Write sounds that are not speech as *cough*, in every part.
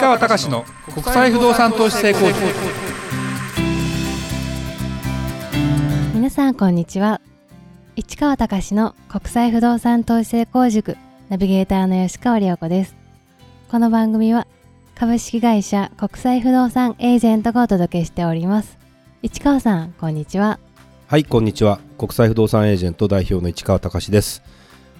川隆の国際不動産投資成功塾。皆さんこんにちは。市川隆の国際不動産投資成功塾。ナビゲーターの吉川良子です。この番組は株式会社国際不動産エージェントがお届けしております。市川さんこんにちは。はいこんにちは。国際不動産エージェント代表の市川隆です。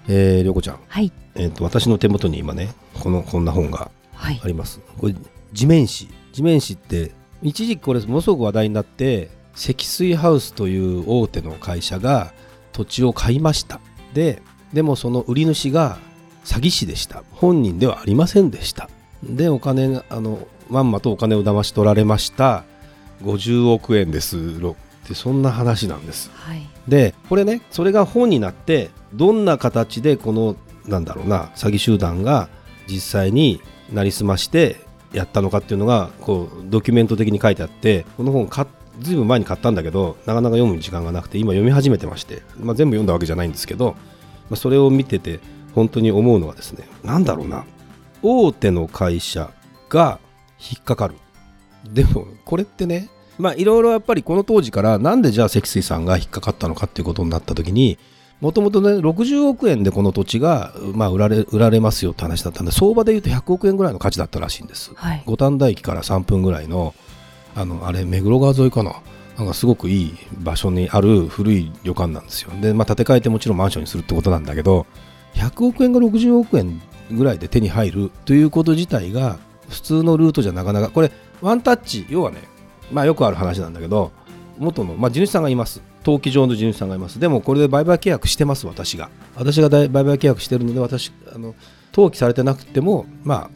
えー、良子ちゃん、はい。えーと、私の手元に今ねこのこんな本がはいあります、これ地面師。地面師って一時期これものすごく話題になって積水ハウスという大手の会社が土地を買いました。ででもその売り主が詐欺師でした。本人ではありませんでした。でお金があのまんまとお金を騙し取られました。50億円ですろ。ってそんな話なんです。はい。でこれねそれが本になってどんな形でこのなんだろうな詐欺集団が実際になりすましてやったのかっていうのがこうドキュメント的に書いてあってこの本買っずいぶん前に買ったんだけどなかなか読む時間がなくて今読み始めてまして、まあ、全部読んだわけじゃないんですけど、まあ、それを見てて本当に思うのはですねなんだろうな。大手の会社が引っかかる。でもこれってねまあいろいろやっぱりこの当時からなんでじゃあ積水さんが引っかかったのかっていうことになった時にもともとね60億円でこの土地が、まあ、売られ売られますよって話だったんで相場でいうと100億円ぐらいの価値だったらしいんです。はい。五反田駅から3分ぐらいのあのあれ目黒川沿いかな？なんかすごくいい場所にある古い旅館なんですよ。で、まあ、建て替えてもちろんマンションにするってことなんだけど100億円が60億円ぐらいで手に入るということ自体が普通のルートじゃなかなかこれワンタッチ要はねまあよくある話なんだけど元の、まあ、地主さんがいます。登記上の地主さんがいます。でもこれで売買契約してます私が。私が売買契約してるので私あの登記されてなくてもまあ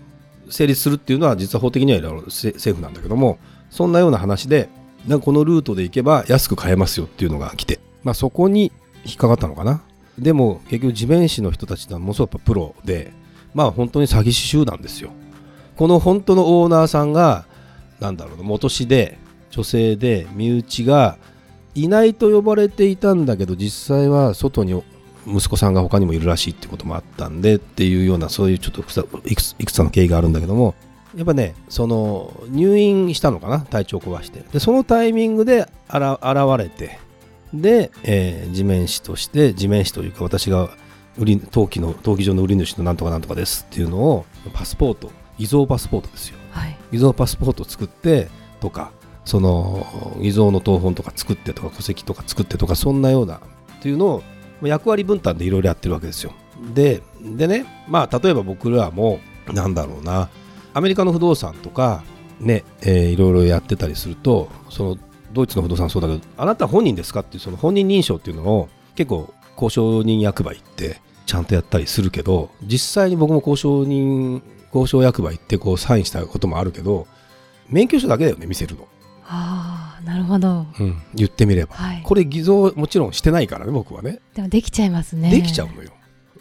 成立するっていうのは実は法的にはいろいろセセーフなんだけどもそんなような話でなんかこのルートで行けば安く買えますよっていうのが来て、まあ、そこに引っかかったのかな。でも結局地面師の人たちってのはものすごくやっぱプロでまあ本当に詐欺師集団ですよ。この本当のオーナーさんがなんだろう元氏で女性で身内がいないと呼ばれていたんだけど実際は外に息子さんが他にもいるらしいってこともあったんでっていうようなそういうちょっといくついくつかの経緯があるんだけどもやっぱねその入院したのかな体調を壊して。でそのタイミングであら現れて。で、えー地面師として地面師というか私が売り登記の登記上の売り主のなんとかなんとかですっていうのをパスポート偽造パスポートですよ。はい。偽造パスポートを作ってとかその偽造の謄本とか作ってとか戸籍とか作ってとかそんなようなっていうのを役割分担でいろいろやってるわけですよ。ででねまあ例えば僕らもなんだろうなアメリカの不動産とかね、いろいろやってたりするとそのドイツの不動産そうだけどあなた本人ですかっていうその本人認証っていうのを結構交渉人役場行ってちゃんとやったりするけど実際に僕も交渉人交渉役場行ってこうサインしたこともあるけど免許証だけだよね見せるの、ああなるほど。うん、言ってみれば。はい。これ偽造もちろんしてないからね僕はね。でもできちゃいますね。できちゃうのよ、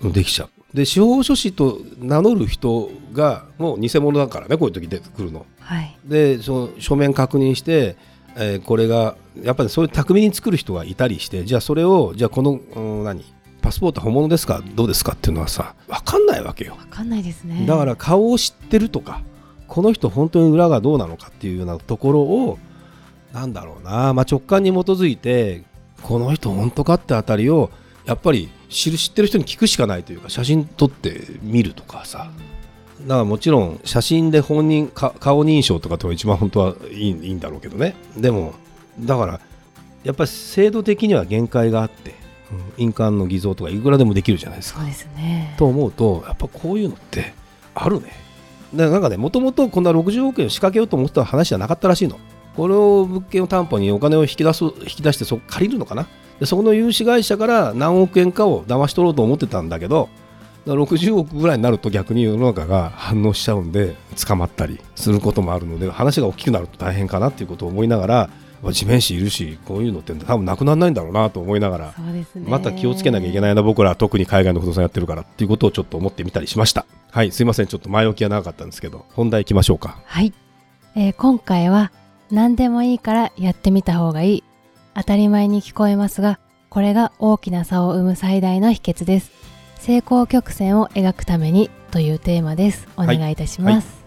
うん、できちゃう。で司法書士と名乗る人がもう偽物だからねこういう時出てくるの。はい。でその書面確認して、えーこれがやっぱりそういう巧みに作る人がいたりしてじゃあそれをじゃあこの、うん何？パスポート本物ですか？どうですかっていうのはさ分かんないわけよ。わかんないですね。だから顔を知ってるとかこの人本当に裏がどうなのかっていうようなところをなんだろうな、まあ、直感に基づいてこの人本当かってあたりをやっぱり知る知ってる人に聞くしかないというか写真撮って見るとかさ。だからもちろん写真で本人か顔認証とかって一番本当はいいいいんだろうけどね。でもだからやっぱり制度的には限界があって、うん印鑑の偽造とかいくらでもできるじゃないですか。そうですね。と思うとやっぱこういうのってあるね。でなんかねもともとこんな60億円を仕掛けようと思ってた話じゃなかったらしいのこれを物件を担保にお金を引き出す引き出してそこ借りるのかな？でそこの融資会社から何億円かを騙し取ろうと思ってたんだけどだから60億ぐらいになると逆に世の中が反応しちゃうんで捕まったりすることもあるので話が大きくなると大変かなっていうことを思いながらまあ地面師いるしこういうのって多分なくならないんだろうなと思いながらまた気をつけなきゃいけないな僕らは特に海外の不動産やってるからっていうことをちょっと思ってみたりしました。はいすいません。ちょっと前置きは長かったんですけど本題いきましょうか。はい、えー今回は何でもいいからやってみた方がいい。当たり前に聞こえますがこれが大きな差を生む最大の秘訣です。成功曲線を描くためにというテーマです。お願いいたします、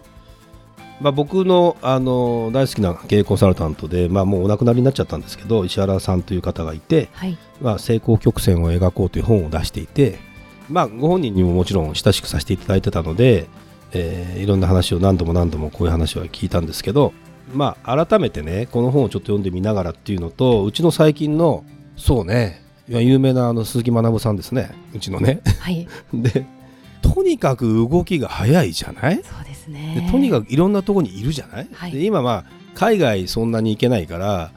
まあ、僕のあの大好きな経営コンサルタントで、まあ、もうお亡くなりになっちゃったんですけど石原さんという方がいて、はい。まあ、成功曲線を描こうという本を出していて、まあ、ご本人にももちろん親しくさせていただいてたので、えーいろんな話を何度も何度もこういう話は聞いたんですけど、まあ、改めてねこの本をちょっと読んでみながらっていうのとうちの最近のそうね有名なあの鈴木学さんですね。うちのね。はい。*laughs* でとにかく動きが早いじゃない？そうですでね。とにかくいろんなところにいるじゃない、はい。で今まあ海外そんなに行けないから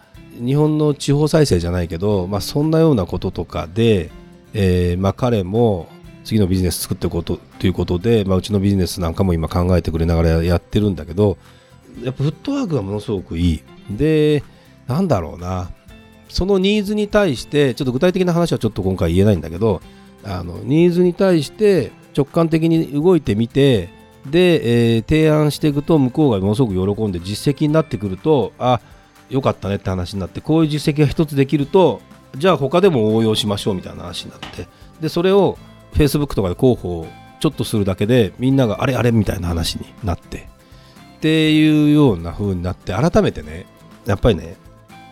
日本の地方再生じゃないけど、まあ、そんなようなこととかで、えーまあ、彼も次のビジネス作っていこうとということで、まあ、うちのビジネスなんかも今考えてくれながらやってるんだけどやっぱフットワークがものすごくいい。でなんだろうな。そのニーズに対してちょっと具体的な話はちょっと今回言えないんだけどあのニーズに対して直感的に動いてみてで、えー提案していくと向こうがものすごく喜んで実績になってくるとあよかったねって話になってこういう実績が一つできるとじゃあ他でも応用しましょうみたいな話になってでそれを Facebook とかで広報をちょっとするだけでみんながあれあれみたいな話になって。っていうような風になって改めてねやっぱりね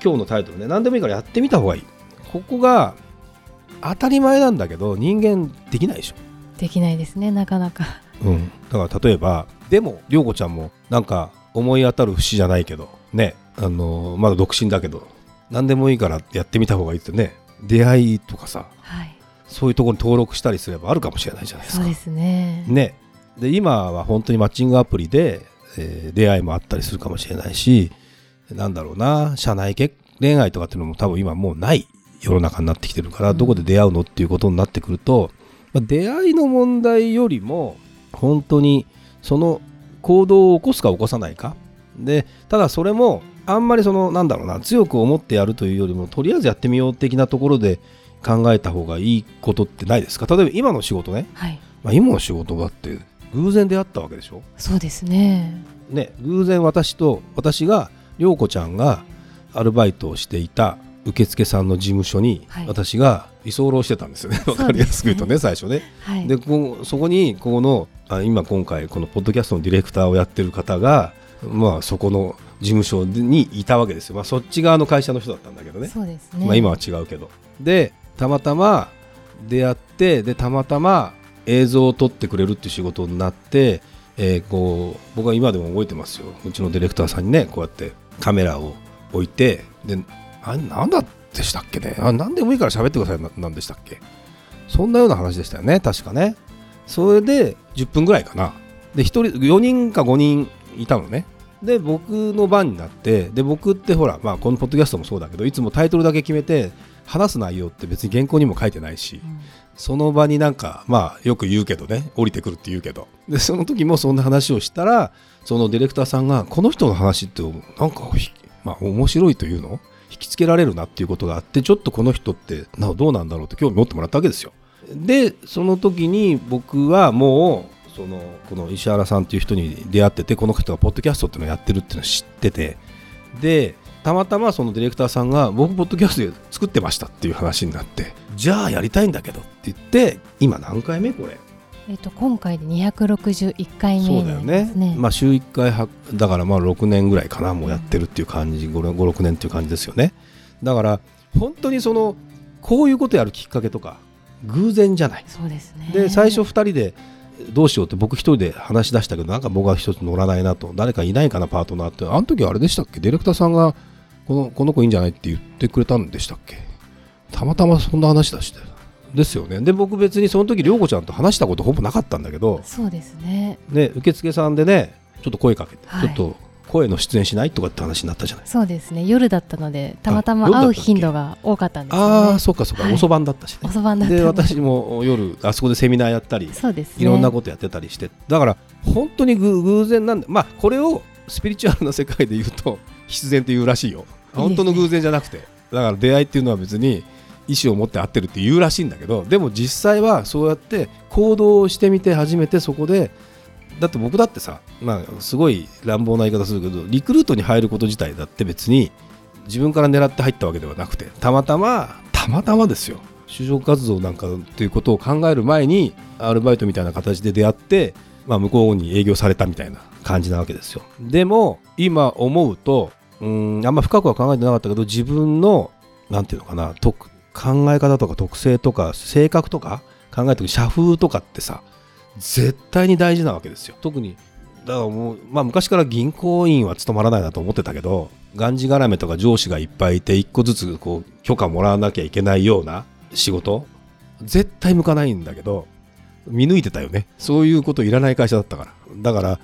今日のタイトルね何でもいいからやってみた方がいいここが当たり前なんだけど人間できないでしょできないですね、なかなか。うん、だから例えばでも涼子ちゃんもなんか思い当たる節じゃないけどねあのまだ独身だけど何でもいいからやってみた方がいいってね出会いとかさはい。そういうところに登録したりすればあるかもしれないじゃないですか。そうですね。ねで今は本当にマッチングアプリで、えー出会いもあったりするかもしれないしなんだろうな社内結恋愛とかっていうのも多分今もうない世の中になってきてるから、うん。どこで出会うのっていうことになってくると、まあ出会いの問題よりも本当にその行動を起こすか起こさないか。でただそれもあんまりそのなんだろうな強く思ってやるというよりもとりあえずやってみよう的なところで考えた方がいいことってないですか？例えば今の仕事ね、はい。まあ、今の仕事だって偶然出会ったわけでしょ？そうですね。ね偶然私と私が涼子ちゃんがアルバイトをしていた受付さんの事務所にはい。私が居候してたんですよね、わかりやすく言うとね *laughs* 最初ね。はい。でここそこにここのあ今今回このポッドキャストのディレクターをやってる方がまあそこの事務所にいたわけですよ、まあ、そっち側の会社の人だったんだけどね。そうですね。まあ、今は違うけど。でたまたま出会ってでたまたま映像を撮ってくれるっていう仕事になって、えーこう僕は今でも覚えてますよ。うちのディレクターさんにねこうやってカメラを置いてであれ何だでしたっけね？あ何でもいいから喋ってくださいななんでしたっけ？そんなような話でしたよね確かね。それで10分ぐらいかな。で1人4人か5人いたのね。で僕の番になってで僕ってほら、まあ、このポッドキャストもそうだけどいつもタイトルだけ決めて話す内容って別に原稿にも書いてないしうん。その場になんかまあよく言うけどね降りてくるって言うけど。でその時もそんな話をしたらそのディレクターさんがこの人の話ってなんかひまあ面白いというの？引きつけられるなっていうことがあってちょっとこの人ってなどうなんだろうって興味持ってもらったわけですよ。でその時に僕はもうそのこの石原さんっていう人に出会っててこの人がポッドキャストっていうのをやってるっていうのを知っててでたまたまそのディレクターさんが僕ポッドキャストで作ってましたっていう話になってじゃあやりたいんだけどって言って今何回目これ?えっと、今回で261回目そうだよね。まあ週1回はだからまあ6年ぐらいかなもうやってるっていう感じ56年っていう感じですよねだから本当にそのこういうことやるきっかけとか偶然じゃないそうですね。で最初2人でどうしようって僕一人で話し出したけどなんか僕は一つ乗らないなと。誰かいないかなパートナーって。あの時あれでしたっけ？ディレクターさんがこのこの子いいんじゃないって言ってくれたんでしたっけ？たまたまそんな話出して。ですよね。で僕別にその時涼子ちゃんと話したことほぼなかったんだけどそうですね。ね受付さんでねちょっと声かけて、はい。ちょっと声の出演しないとかって話になったじゃない。そうですね。夜だったので、たまたま会う頻度が多かったんですよね。ああ。そうかそうか、はい。遅番だったしね。遅番だったんで私も夜あそこでセミナーやったりそうですね。いろんなことやってたりして、だから本当に偶偶然なんでまあこれをスピリチュアルな世界で言うと *laughs* 必然って言うらしいよ。ね。本当の偶然じゃなくて。だから出会いっていうのは別に意思を持って合ってるって言うらしいんだけどでも実際はそうやって行動をしてみて初めてそこでだって僕だってさ、まあ、すごい乱暴な言い方するけどリクルートに入ること自体だって別に自分から狙って入ったわけではなくてたまたまたまたまですよ。就職活動なんかっていうことを考える前にアルバイトみたいな形で出会って、まあ、向こうに営業されたみたいな感じなわけですよ。でも今思うとうんあんま深くは考えてなかったけど自分のなんていうのかな特考え方とか特性とか性格とか考えてる社風とかってさ絶対に大事なわけですよ。特に。だからもう、まあ、昔から銀行員は務まらないなと思ってたけどがんじがらめとか上司がいっぱいいて一個ずつこう許可もらわなきゃいけないような仕事絶対向かないんだけど見抜いてたよね。そういうこといらない会社だったから。だから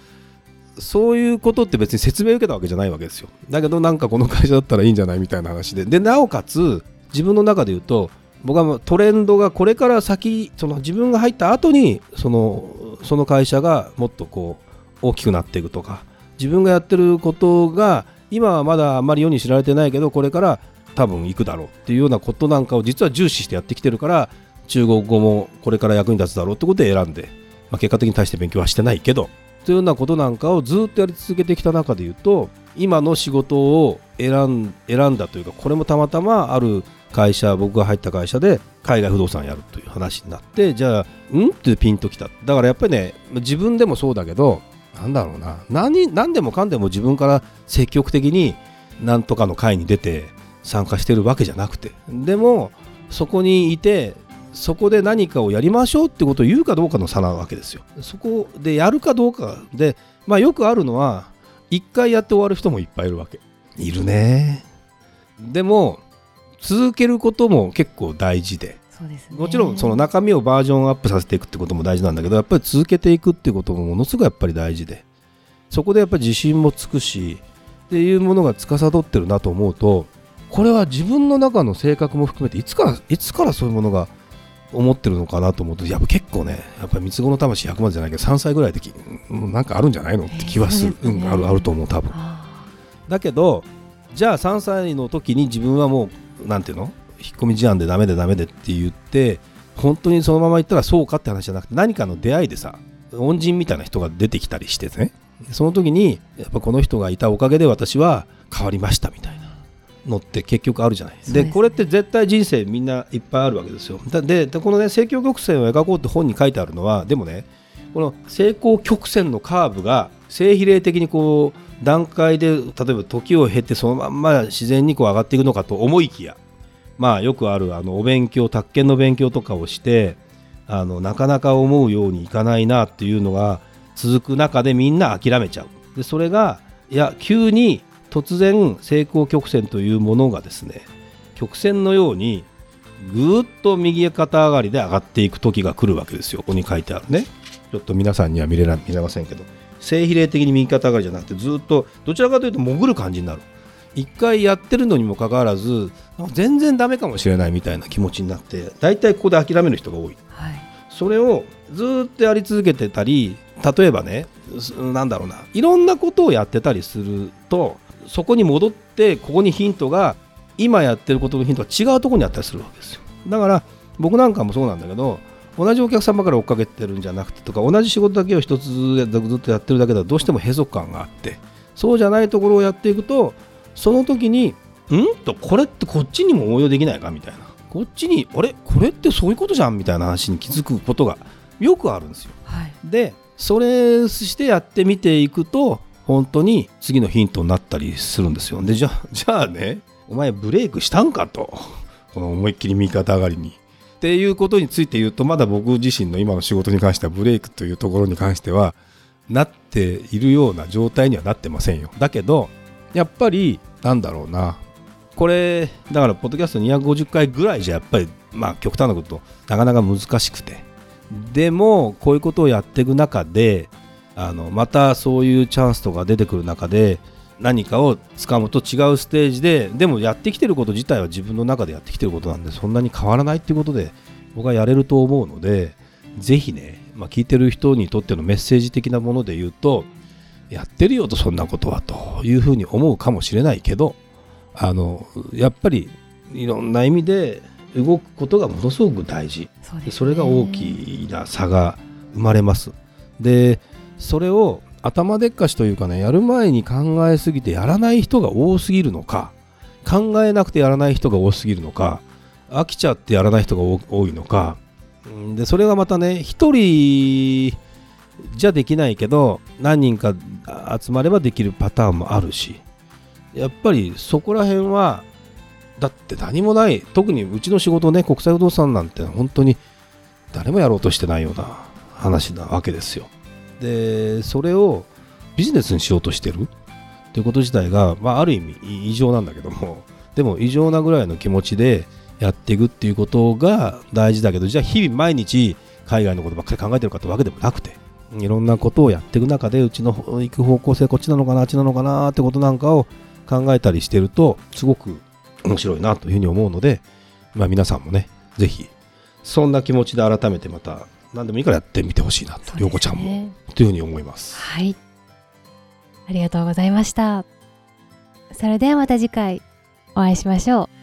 そういうことって別に説明受けたわけじゃないわけですよ。だけどなんかこの会社だったらいいんじゃないみたいな話で。でなおかつ自分の中で言うと僕はもうトレンドがこれから先その自分が入った後にそのその会社がもっとこう大きくなっていくとか自分がやってることが今はまだあまり世に知られてないけどこれから多分行くだろうっていうようなことなんかを実は重視してやってきてるから中国語もこれから役に立つだろうってことで選んで、まあ、結果的に対して勉強はしてないけどというようなことなんかをずっとやり続けてきた中で言うと今の仕事を選んだというかこれもたまたまある会社僕が入った会社で海外不動産やるという話になってじゃあん？ってピンときた。だからやっぱりね自分でもそうだけどなんだろうな。何何でもかんでも自分から積極的に何とかの会に出て参加してるわけじゃなくて。でもそこにいてそこで何かをやりましょうってことを言うかどうかの差なわけですよ。そこでやるかどうかでまあよくあるのは一回やって終わる人もいっぱいいるわけ。いるね。でも続けることも結構大事で。そうですね。もちろんその中身をバージョンアップさせていくってことも大事なんだけどやっぱり続けていくってこともものすごいやっぱり大事で。そこでやっぱり自信もつくしっていうものが司ってるなと思うとこれは自分の中の性格も含めていつからいつからそういうものが思ってるのかなと思うとやっぱ結構ねやっぱり三つ子の魂100万じゃないけど3歳ぐらいでなんかあるんじゃないのって気はする、えーね。うん、あるあると思う多分。あだけどじゃあ3歳の時に自分はもうなんていうの？引っ込み思案でダメでダメでって言って本当にそのまま言ったらそうかって話じゃなくて何かの出会いでさ恩人みたいな人が出てきたりしてね。その時にやっぱこの人がいたおかげで私は変わりましたみたいな。のって結局あるじゃない。ですね。でこれって絶対人生みんないっぱいあるわけですよ。でこのね成功曲線を描こうって本に書いてあるのはでもねこの成功曲線のカーブが正比例的にこう段階で例えば時を経てそのまんま自然にこう上がっていくのかと思いきやまあよくあるあのお勉強宅建の勉強とかをしてあのなかなか思うようにいかないなっていうのが続く中でみんな諦めちゃう。でそれがいや急に突然成功曲線というものがですね曲線のようにぐーっと右肩上がりで上がっていく時が来るわけですよ。ここに書いてあるね。ちょっと皆さんには見れな見れませんけど。正比例的に右肩上がりじゃなくてずっとどちらかというと潜る感じになる。一回やってるのにもかかわらず全然ダメかもしれないみたいな気持ちになって大体ここで諦める人が多い。ーはい。それをずーっとやり続けてたり例えばねすなんだろうないろんなことをやってたりするとそこに戻ってここにヒントが今やってることのヒントが違うところにあったりするわけですよ。だから僕なんかもそうなんだけど同じお客様から追っかけてるんじゃなくてとか同じ仕事だけを一つずつやってるだけではどうしても閉塞感があってそうじゃないところをやっていくとその時にん？とこれってこっちにも応用できないかみたいな。こっちにあれ？これってそういうことじゃんみたいな話に気づくことがよくあるんですよ。はい。でそれしてやってみていくと本当に次のヒントになったりするんですよ。でじゃあじゃあねお前ブレイクしたんかと。この思いっきり右肩上がりにっていうことについて言うとまだ僕自身の今の仕事に関してはブレイクというところに関してはなっているような状態にはなってませんよ。だけどやっぱりなんだろうな。これだからポッドキャスト250回ぐらいじゃやっぱりまあ極端なことなかなか難しくて。でもこういうことをやっていく中であのまたそういうチャンスとか出てくる中で何かを掴むと違うステージででもやってきてること自体は自分の中でやってきてることなんでそんなに変わらないっていうことで僕はやれると思うのでぜひね、まあ、聞いてる人にとってのメッセージ的なもので言うとやってるよとそんなことはというふうに思うかもしれないけどあのやっぱりいろんな意味で動くことがものすごく大事。それが大きな差が生まれます。でそれを頭でっかしというかねやる前に考えすぎてやらない人が多すぎるのか考えなくてやらない人が多すぎるのか飽きちゃってやらない人が多いのか。でそれがまたね一人じゃできないけど何人か集まればできるパターンもあるしやっぱりそこら辺はだって何もない。特にうちの仕事ね国際不動産なんて本当に誰もやろうとしてないような話なわけですよ。でそれをビジネスにしようとしてるっていうこと自体が、まあ、ある意味異常なんだけどもでも異常なぐらいの気持ちでやっていくっていうことが大事だけどじゃあ日々毎日海外のことばっかり考えてるかってわけでもなくていろんなことをやっていく中でうちの行く方向性こっちなのかなあっちなのかなってことなんかを考えたりしてるとすごく面白いなというふうに思うので、まあ、皆さんもねぜひそんな気持ちで改めてまた何でもいいからやってみてほしいなと涼子、ちゃんもというふうに思います。はい。ありがとうございました。それではまた次回お会いしましょう